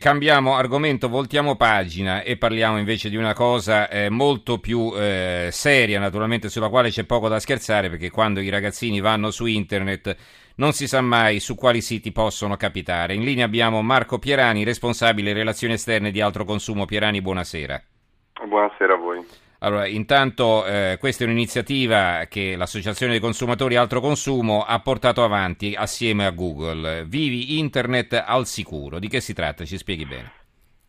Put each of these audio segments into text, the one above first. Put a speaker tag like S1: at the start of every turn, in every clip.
S1: Cambiamo argomento, voltiamo pagina e parliamo invece di una cosa eh, molto più eh, seria, naturalmente sulla quale c'è poco da scherzare, perché quando i ragazzini vanno su internet non si sa mai su quali siti possono capitare. In linea abbiamo Marco Pierani, responsabile relazioni esterne di Altro Consumo. Pierani, buonasera.
S2: Buonasera a voi.
S1: Allora, intanto eh, questa è un'iniziativa che l'Associazione dei consumatori Altro Consumo ha portato avanti assieme a Google. Vivi Internet al sicuro. Di che si tratta? Ci spieghi bene.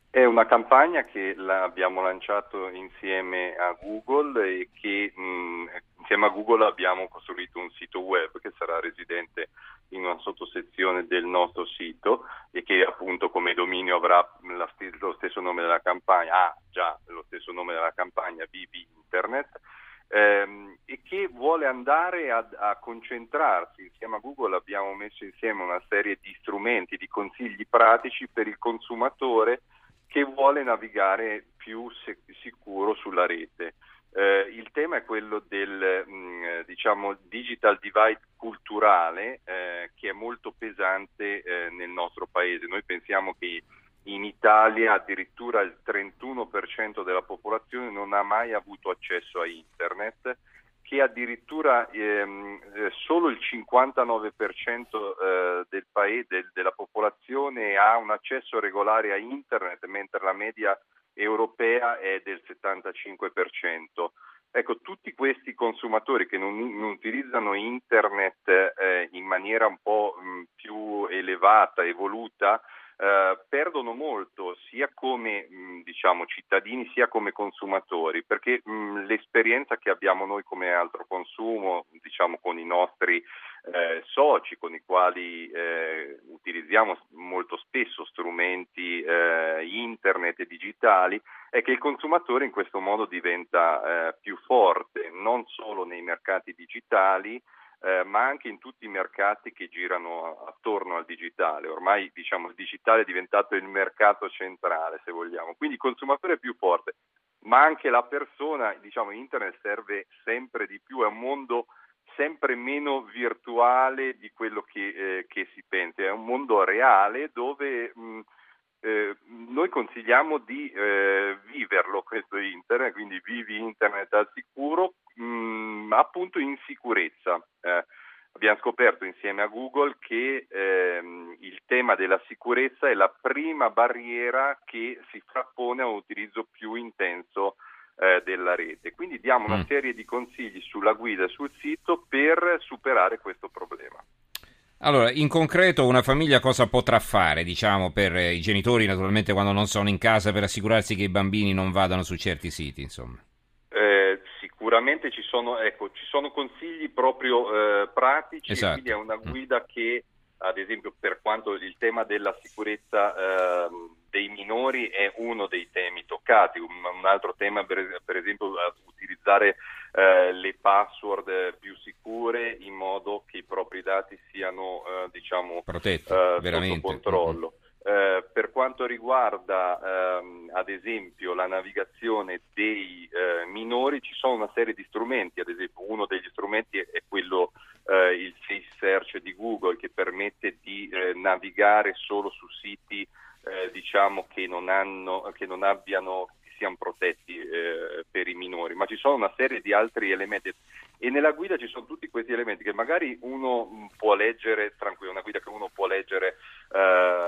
S2: È una campagna che abbiamo lanciato insieme a Google e che mh, insieme a Google abbiamo costruito un sito web che sarà residente in una sottosezione del nostro sito e che appunto come dominio avrà stesso nome della campagna, ha già lo stesso nome della campagna Vivi Internet ehm, e che vuole andare a, a, concentrarsi insieme a Google abbiamo messo insieme una serie di strumenti, di consigli pratici per il consumatore che vuole navigare più sicuro sulla rete. Eh, il tema è quello del mh, mm, diciamo, digital divide culturale eh, che è molto pesante eh, nel nostro paese. Noi pensiamo che in Italia addirittura il 31% della popolazione non ha mai avuto accesso a internet, che addirittura ehm, eh, solo il 59% eh, del paese, del, della popolazione ha un accesso regolare a internet, mentre la media europea è del 75%. Ecco, tutti questi consumatori che non, non utilizzano internet eh, in maniera un po' mh, più elevata, evoluta, eh, perdono molto sia come mh, diciamo, cittadini sia come consumatori perché mh, l'esperienza che abbiamo noi come altro consumo diciamo, con i nostri eh, soci con i quali eh, utilizziamo molto spesso strumenti eh, internet e digitali è che il consumatore in questo modo diventa eh, più forte non solo nei mercati digitali eh, ma anche in tutti i mercati che girano attorno al digitale. Ormai diciamo, il digitale è diventato il mercato centrale, se vogliamo. Quindi il consumatore è più forte, ma anche la persona, diciamo, internet serve sempre di più, è un mondo sempre meno virtuale di quello che, eh, che si pensa, è un mondo reale dove mh, eh, noi consigliamo di eh, viverlo questo internet, quindi vivi internet al sicuro, mh, appunto in sicurezza. Eh, abbiamo scoperto insieme a Google che ehm, il tema della sicurezza è la prima barriera che si frappone a un utilizzo più intenso eh, della rete. Quindi diamo una mm. serie di consigli sulla guida e sul sito per superare questo problema.
S1: Allora, in concreto una famiglia cosa potrà fare, diciamo, per i genitori naturalmente quando non sono in casa per assicurarsi che i bambini non vadano su certi siti, insomma?
S2: Sicuramente ci sono, ecco, ci sono, consigli proprio eh, pratici, esatto. quindi è una mm. guida che, ad esempio, per quanto il tema della sicurezza eh, dei minori è uno dei temi toccati, un, un altro tema per, per esempio utilizzare eh, le password più sicure in modo che i propri dati siano eh, diciamo,
S1: protetti eh,
S2: sotto controllo. Eh, per quanto riguarda ehm, ad esempio la navigazione dei eh, minori ci sono una serie di strumenti, ad esempio uno degli strumenti è quello eh, il Safe Search di Google che permette di eh, navigare solo su siti eh, diciamo che non, hanno, che non abbiano siano protetti eh, per i minori, ma ci sono una serie di altri elementi. E nella guida ci sono tutti questi elementi che magari uno mm, può leggere tranquillo, una guida che uno può leggere eh,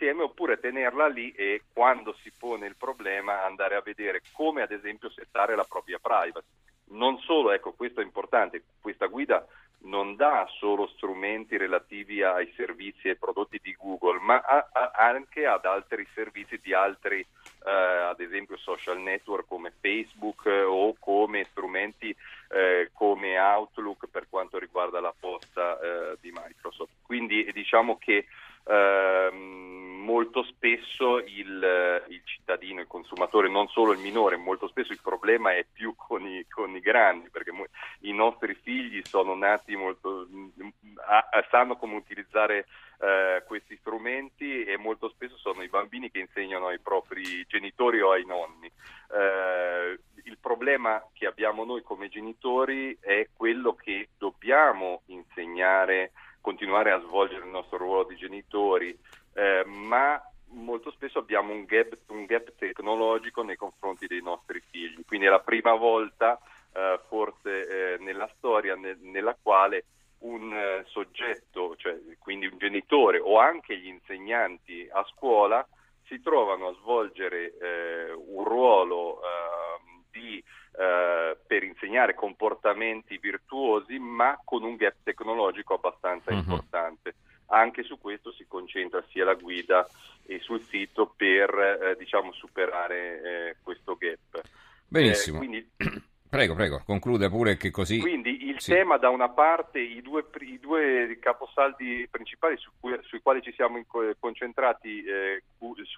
S2: insieme oppure tenerla lì e quando si pone il problema andare a vedere come ad esempio settare la propria privacy. Non solo, ecco, questo è importante, questa guida non dà solo strumenti relativi ai servizi e prodotti di Google, ma a, a, anche ad altri servizi di altri, eh, ad esempio social network come Facebook eh, o come strumenti eh, come Outlook per quanto riguarda la posta eh, di Microsoft. Quindi diciamo che ehm, molto spesso il, il, cittadino, il consumatore, non solo il minore, molto spesso il problema è più con i, con i grandi, perché i nostri figli sono nati molto, sanno come utilizzare eh, questi strumenti e molto spesso sono i bambini che insegnano ai propri genitori o ai nonni. Eh, il problema che abbiamo noi come genitori è quello che dobbiamo insegnare continuare a svolgere il nostro ruolo di genitori, eh, ma molto spesso abbiamo un gap, un gap tecnologico nei confronti dei nostri figli, quindi è la prima volta eh, forse eh, nella storia ne, nella quale un eh, soggetto, cioè quindi un genitore o anche gli insegnanti a scuola si trovano a svolgere eh, un ruolo ehm, di, eh, per insegnare comportamenti virtuosi ma con un gap tecnologico abbastanza uh-huh. importante. Anche su questo si concentra sia la guida e sul sito per eh, diciamo, superare questo gap.
S1: Benissimo. quindi Prego, prego, conclude pure che così...
S2: Quindi il sì. tema da una parte, i due, i due caposaldi principali su cui, sui quali ci siamo concentrati eh,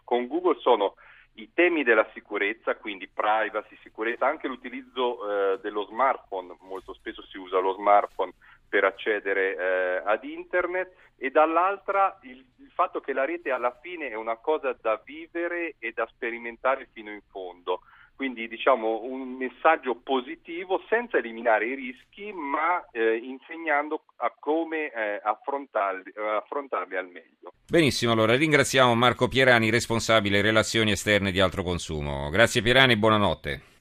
S2: con Google sono i temi della sicurezza, quindi privacy, sicurezza, anche l'utilizzo eh, dello smartphone, molto spesso si usa lo smartphone per accedere eh, ad internet e dall'altra il, il, fatto che la rete alla fine è una cosa da vivere e da sperimentare fino in fondo quindi diciamo un messaggio positivo senza eliminare i rischi ma eh, insegnando a come eh, affrontarli, affrontarli, al meglio.
S1: Benissimo, allora ringraziamo Marco Pierani, responsabile relazioni esterne di altro consumo. Grazie Pierani, buonanotte.